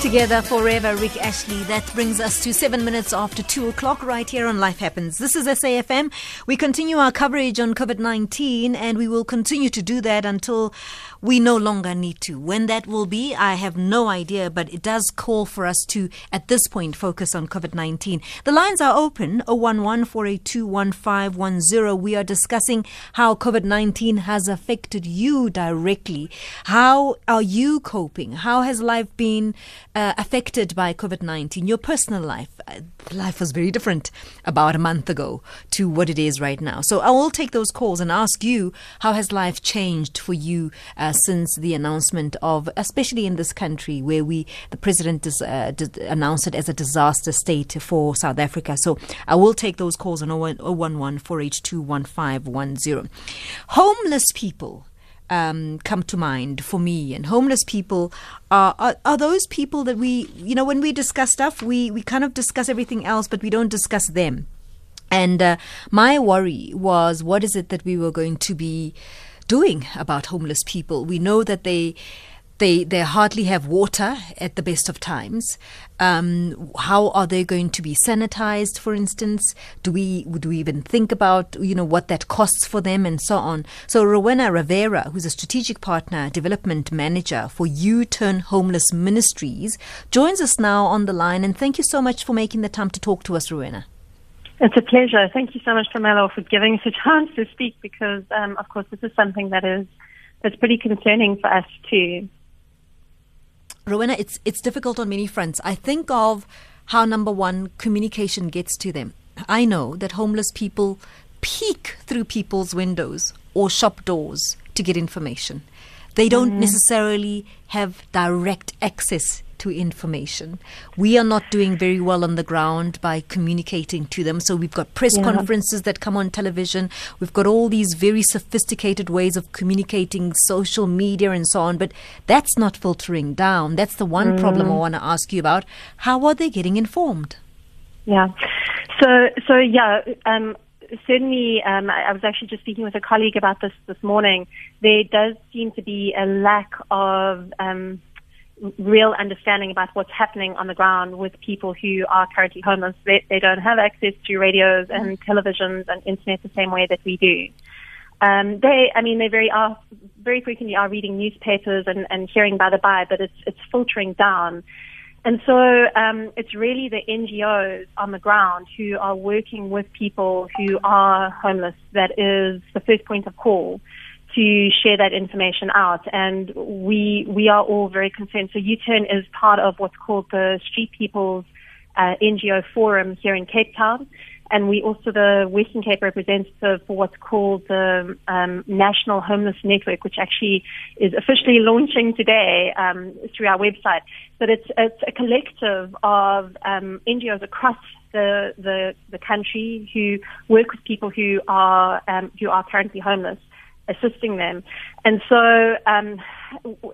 Together forever, Rick Astley. That brings us to seven minutes after two o'clock right here on Life Happens. This is SAFM. We continue our coverage on COVID 19 and we will continue to do that until we no longer need to. When that will be, I have no idea, but it does call for us to, at this point, focus on COVID 19. The lines are open 011 482 1510. We are discussing how COVID 19 has affected you directly. How are you coping? How has life been uh, affected by COVID 19? Your personal life. Uh, life was very different about a month ago to what it is right now. So I will take those calls and ask you how has life changed for you uh, since the announcement of, especially in this country where we, the president dis, uh, announced it as a disaster state for South Africa. So I will take those calls on 011 482 1510. Homeless people um, come to mind for me. And homeless people are, are, are those people that we, you know, when we discuss stuff, we we kind of discuss everything else, but we don't discuss them. And uh, my worry was, what is it that we were going to be doing about homeless people? We know that they they they hardly have water at the best of times. Um, how are they going to be sanitized, for instance? Do we do we even think about you know what that costs for them and so on? So Rowena Rivera, who's a strategic partner, development manager for U Turn Homeless Ministries, joins us now on the line. And thank you so much for making the time to talk to us, Rowena. It's a pleasure. Thank you so much, Pamela, for giving us a chance to speak because, um, of course, this is something that is that's pretty concerning for us too. Rowena, it's it's difficult on many fronts. I think of how number one communication gets to them. I know that homeless people peek through people's windows or shop doors to get information. They don't mm. necessarily have direct access to information. We are not doing very well on the ground by communicating to them. So we've got press yeah. conferences that come on television. We've got all these very sophisticated ways of communicating, social media and so on. But that's not filtering down. That's the one mm. problem I want to ask you about. How are they getting informed? Yeah. So, so yeah, um, certainly, um, I, I was actually just speaking with a colleague about this this morning. There does seem to be a lack of um, real understanding about what's happening on the ground with people who are currently homeless. They, they don't have access to radios and mm-hmm. televisions and internet the same way that we do. Um, they, I mean, they very are very frequently are reading newspapers and, and hearing by the by, but it's it's filtering down. And so um, it's really the NGOs on the ground who are working with people who are homeless that is the first point of call to share that information out. And we we are all very concerned. So U-Turn is part of what's called the Street People's uh, NGO Forum here in Cape Town. And we also the Western Cape representative for what's called the um, National Homeless Network, which actually is officially launching today um, through our website. But it's it's a collective of um, NGOs across the, the the country who work with people who are um, who are currently homeless assisting them. And so um,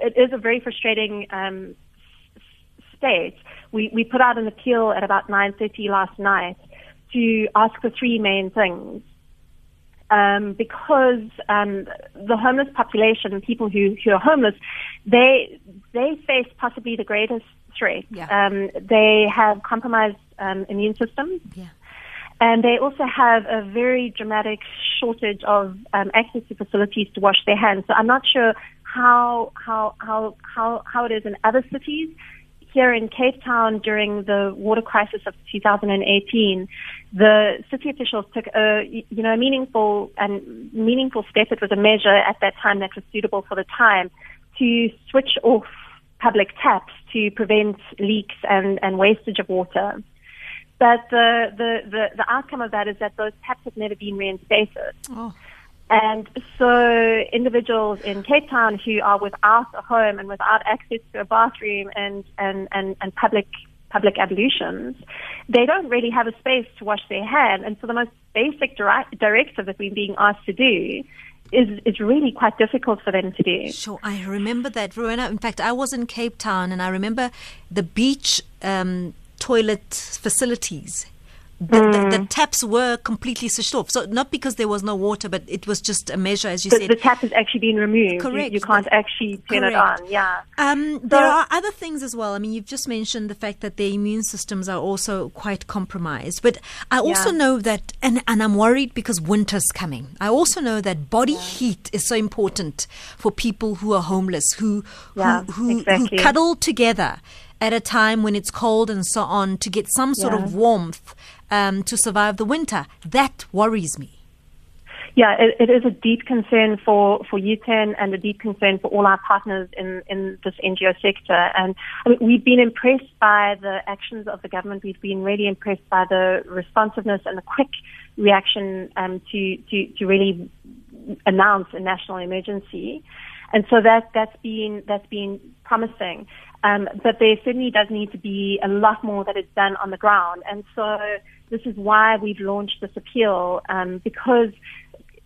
it is a very frustrating um, state. We, we put out an appeal at about 9.30 last night to ask for three main things. Um, because um, the homeless population, people who, who are homeless, they they face possibly the greatest threat. Yeah. Um, they have compromised um, immune systems. Yeah. And they also have a very dramatic shortage of um, access to facilities to wash their hands. So I'm not sure how how how how how it is in other cities. Here in Cape Town during the water crisis of 2018, the city officials took a you know a meaningful and meaningful step. It was a measure at that time that was suitable for the time to switch off public taps to prevent leaks and, and wastage of water. But the, the, the, the outcome of that is that those taps have never been reinstated. Oh. And so individuals in Cape Town who are without a home and without access to a bathroom and, and, and, and public public ablutions, they don't really have a space to wash their hands. And so the most basic direct, directive that we're being asked to do is is really quite difficult for them to do. Sure, I remember that, Rowena. In fact, I was in Cape Town, and I remember the beach um, toilet facilities the, mm. the, the, taps were completely switched off. So not because there was no water, but it was just a measure, as you the, said. The tap has actually been removed. Correct. You, you can't actually turn Correct. it on. Yeah. Um, so, there are other things as well. I mean, you've just mentioned the fact that their immune systems are also quite compromised. But I also yeah. know that, and, and I'm worried because winter's coming. I also know that body yeah. heat is so important for people who are homeless, who yeah, who, who, exactly. who cuddle together at a time when it's cold and so on to get some sort of warmth um, to survive the winter. That worries me. Yeah, it, it is a deep concern for, for U-Turn and a deep concern for all our partners in, in this NGO sector. And I mean, we've been impressed by the actions of the government. We've been really impressed by the responsiveness and the quick reaction um, to, to, to really announce a national emergency. And so that, that's been, that's been promising. Um, but there certainly does need to be a lot more that is done on the ground. And so this is why we've launched this appeal, um, because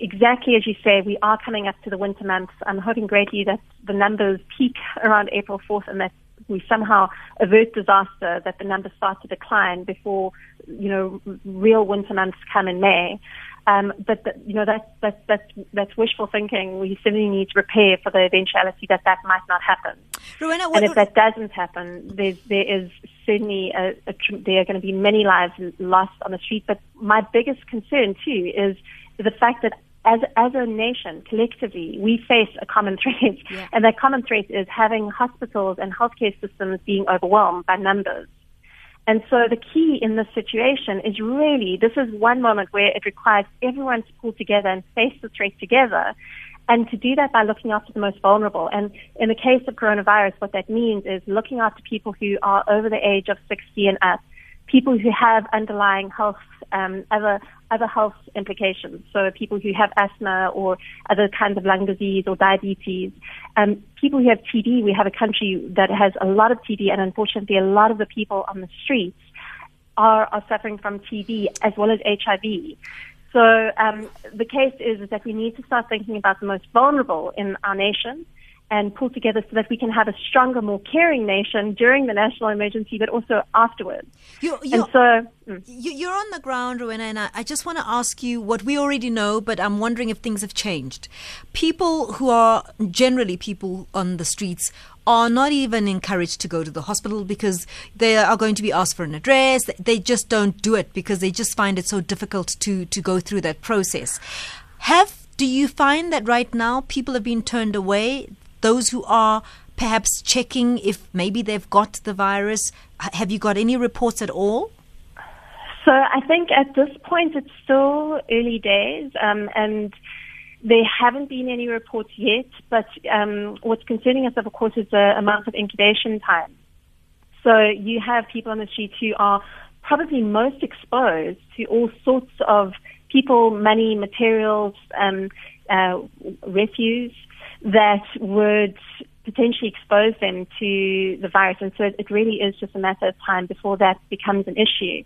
exactly as you say, we are coming up to the winter months. I'm hoping greatly that the numbers peak around April 4th and that we somehow avert disaster, that the numbers start to decline before, you know, real winter months come in May. Um, but the, you know that's that's that's that's wishful thinking. We simply need to prepare for the eventuality that that might not happen. Rowena, and if that doesn't happen, there's there is certainly a, a, there are going to be many lives lost on the street. But my biggest concern too is the fact that as as a nation, collectively, we face a common threat, yeah. and that common threat is having hospitals and healthcare systems being overwhelmed by numbers. And so the key in this situation is really this is one moment where it requires everyone to pull together and face the threat together. And to do that by looking after the most vulnerable. And in the case of coronavirus, what that means is looking after people who are over the age of 60 and up, people who have underlying health, um, other other health implications. So people who have asthma or other kinds of lung disease or diabetes. Um, people who have TB, we have a country that has a lot of TB, and unfortunately, a lot of the people on the streets are, are suffering from TB as well as HIV. So um, the case is, is that we need to start thinking about the most vulnerable in our nation and pull together so that we can have a stronger, more caring nation during the national emergency, but also afterwards. You, and so mm. you, are on the ground, Rowena, and I, I just want to ask you what we already know, but I'm wondering if things have changed. People who are generally people on the streets are not even encouraged to go to the hospital because they are going to be asked for an address. They just don't do it because they just find it so difficult to, to go through that process. Have do you find that right now people have been turned away? Those who are perhaps checking if maybe they've got the virus? Have you got any reports at all? So I think at this point it's still early days, um, and there haven't been any reports yet. But um, what's concerning us, of course, is the amount of incubation time. So you have people on the streets who are probably most exposed to all sorts of people, money, materials, um, uh, refuse that would potentially expose them to the virus. And so it really is just a matter of time before that becomes an issue.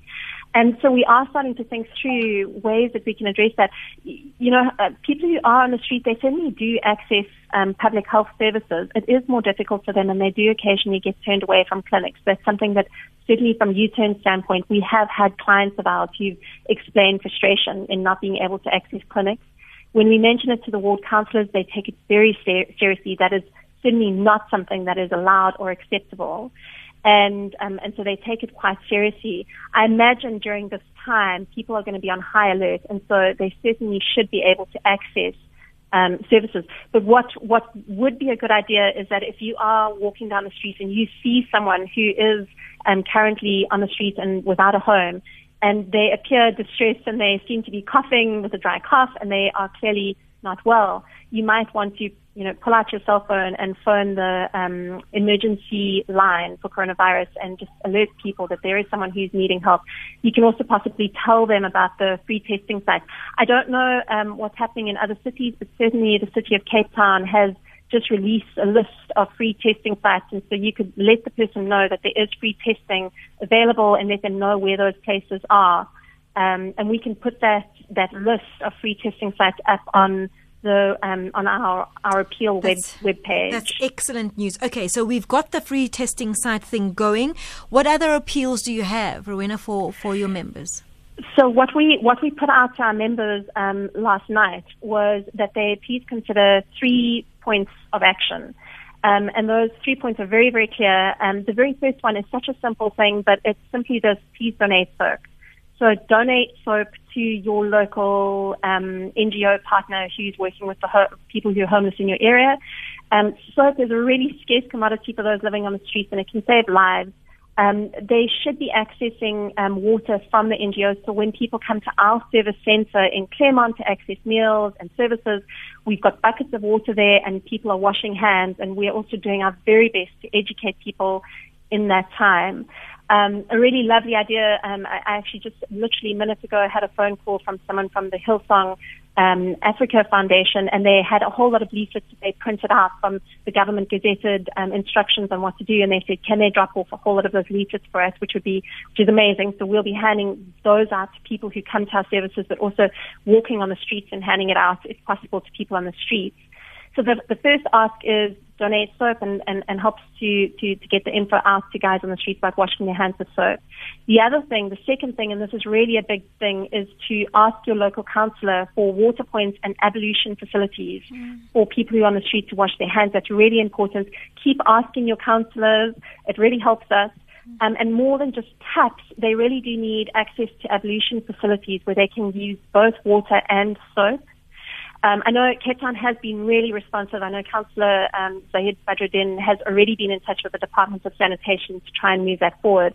And so we are starting to think through ways that we can address that. You know, uh, people who are on the street, they certainly do access um, public health services. It is more difficult for them and they do occasionally get turned away from clinics. That's something that certainly from U-turn standpoint, we have had clients of ours who've explained frustration in not being able to access clinics. When we mention it to the ward councillors, they take it very ser- seriously. That is certainly not something that is allowed or acceptable. And, um, and so they take it quite seriously. I imagine during this time, people are going to be on high alert, and so they certainly should be able to access um, services. But what what would be a good idea is that if you are walking down the street and you see someone who is um, currently on the street and without a home, and they appear distressed and they seem to be coughing with a dry cough and they are clearly not well, you might want to, you know, pull out your cell phone and phone the um, emergency line for coronavirus and just alert people that there is someone who's needing help. You can also possibly tell them about the free testing sites. I don't know um, what's happening in other cities, but certainly the city of Cape Town has just release a list of free testing sites. And so you could let the person know that there is free testing available and let them know where those places are. Um, and we can put that, that list of free testing sites up on the um, on our our appeal that's, web web page. That's excellent news. Okay, so we've got the free testing site thing going. What other appeals do you have, Rowena, for, for your members? So what we what we put out to our members um, last night was that they please consider three points of action. Um, and those three points are very, very clear. Um, the very first one is such a simple thing, but it's simply this, please donate soap. So donate soap to your local um, NGO partner who's working with the ho- people who are homeless in your area. Um, soap is a really scarce commodity for those living on the streets and it can save lives. Um, they should be accessing um, water from the NGOs. So when people come to our service centre in Claremont to access meals and services, we've got buckets of water there and people are washing hands and we're also doing our very best to educate people in that time. Um, a really lovely idea. Um, I, I actually just literally minutes ago had a phone call from someone from the Hillsong um, Africa Foundation, and they had a whole lot of leaflets that they printed out from the government gazetted um, instructions on what to do. And they said, can they drop off a whole lot of those leaflets for us, which would be, which is amazing. So we'll be handing those out to people who come to our services, but also walking on the streets and handing it out, if possible, to people on the streets. So the, the first ask is donate soap and, and, and helps to, to, to get the info out to guys on the streets about washing their hands with soap. The other thing, the second thing, and this is really a big thing, is to ask your local councillor for water points and ablution facilities mm. for people who are on the street to wash their hands. That's really important. Keep asking your councillors. It really helps us. Um, and more than just taps, they really do need access to ablution facilities where they can use both water and soap. Um, I know Cape Town has been really responsive. I know Councillor um, Zahid Badroodien has already been in touch with the Department of Sanitation to try and move that forward.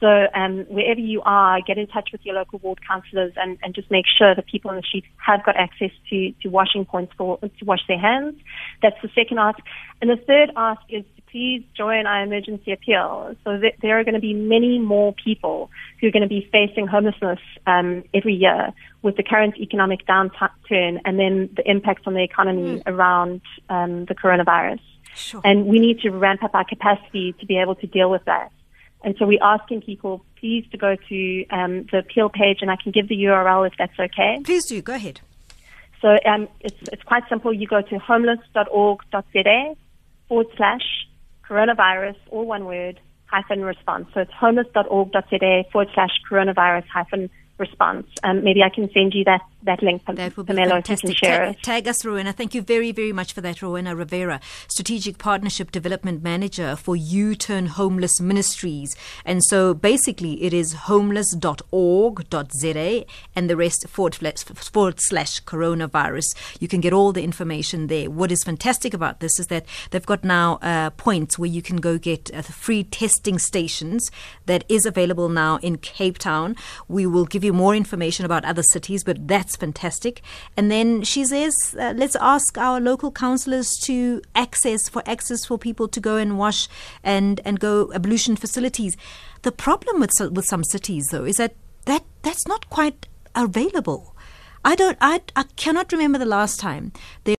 So um, wherever you are, get in touch with your local ward councillors and, and just make sure that people on the street have got access to, to washing points for to wash their hands. That's the second ask. And the third ask is to please join our emergency appeal. So th- there are going to be many more people who are going to be facing homelessness um, every year with the current economic downturn and then the impact on the economy mm. around um, the coronavirus. Sure. And we need to ramp up our capacity to be able to deal with that. And so we're asking people, please, to go to um, the appeal page, and I can give the URL if that's okay. Please do. Go ahead. So um, it's, it's quite simple. You go to homeless.org.za forward slash coronavirus, all one word, hyphen response. So it's homeless.org.za forward slash coronavirus hyphen response. Um, maybe I can send you that that link, that would be Pamela, fantastic. Tag, tag, us, Rowena. Thank you very, very much for that, Rowena Rivera, Strategic Partnership Development Manager for U-Turn Homeless Ministries. And so basically it is homeless.org.za and the rest forward slash, forward slash coronavirus. You can get all the information there. What is fantastic about this is that they've got now uh, points where you can go get uh, free testing stations that is available now in Cape Town. We will give you more information about other cities, but that's that's fantastic. And then she says, uh, let's ask our local councillors to access for access for people to go and wash and and go ablution facilities. The problem with with some cities though is that that that's not quite available. I don't I I cannot remember the last time there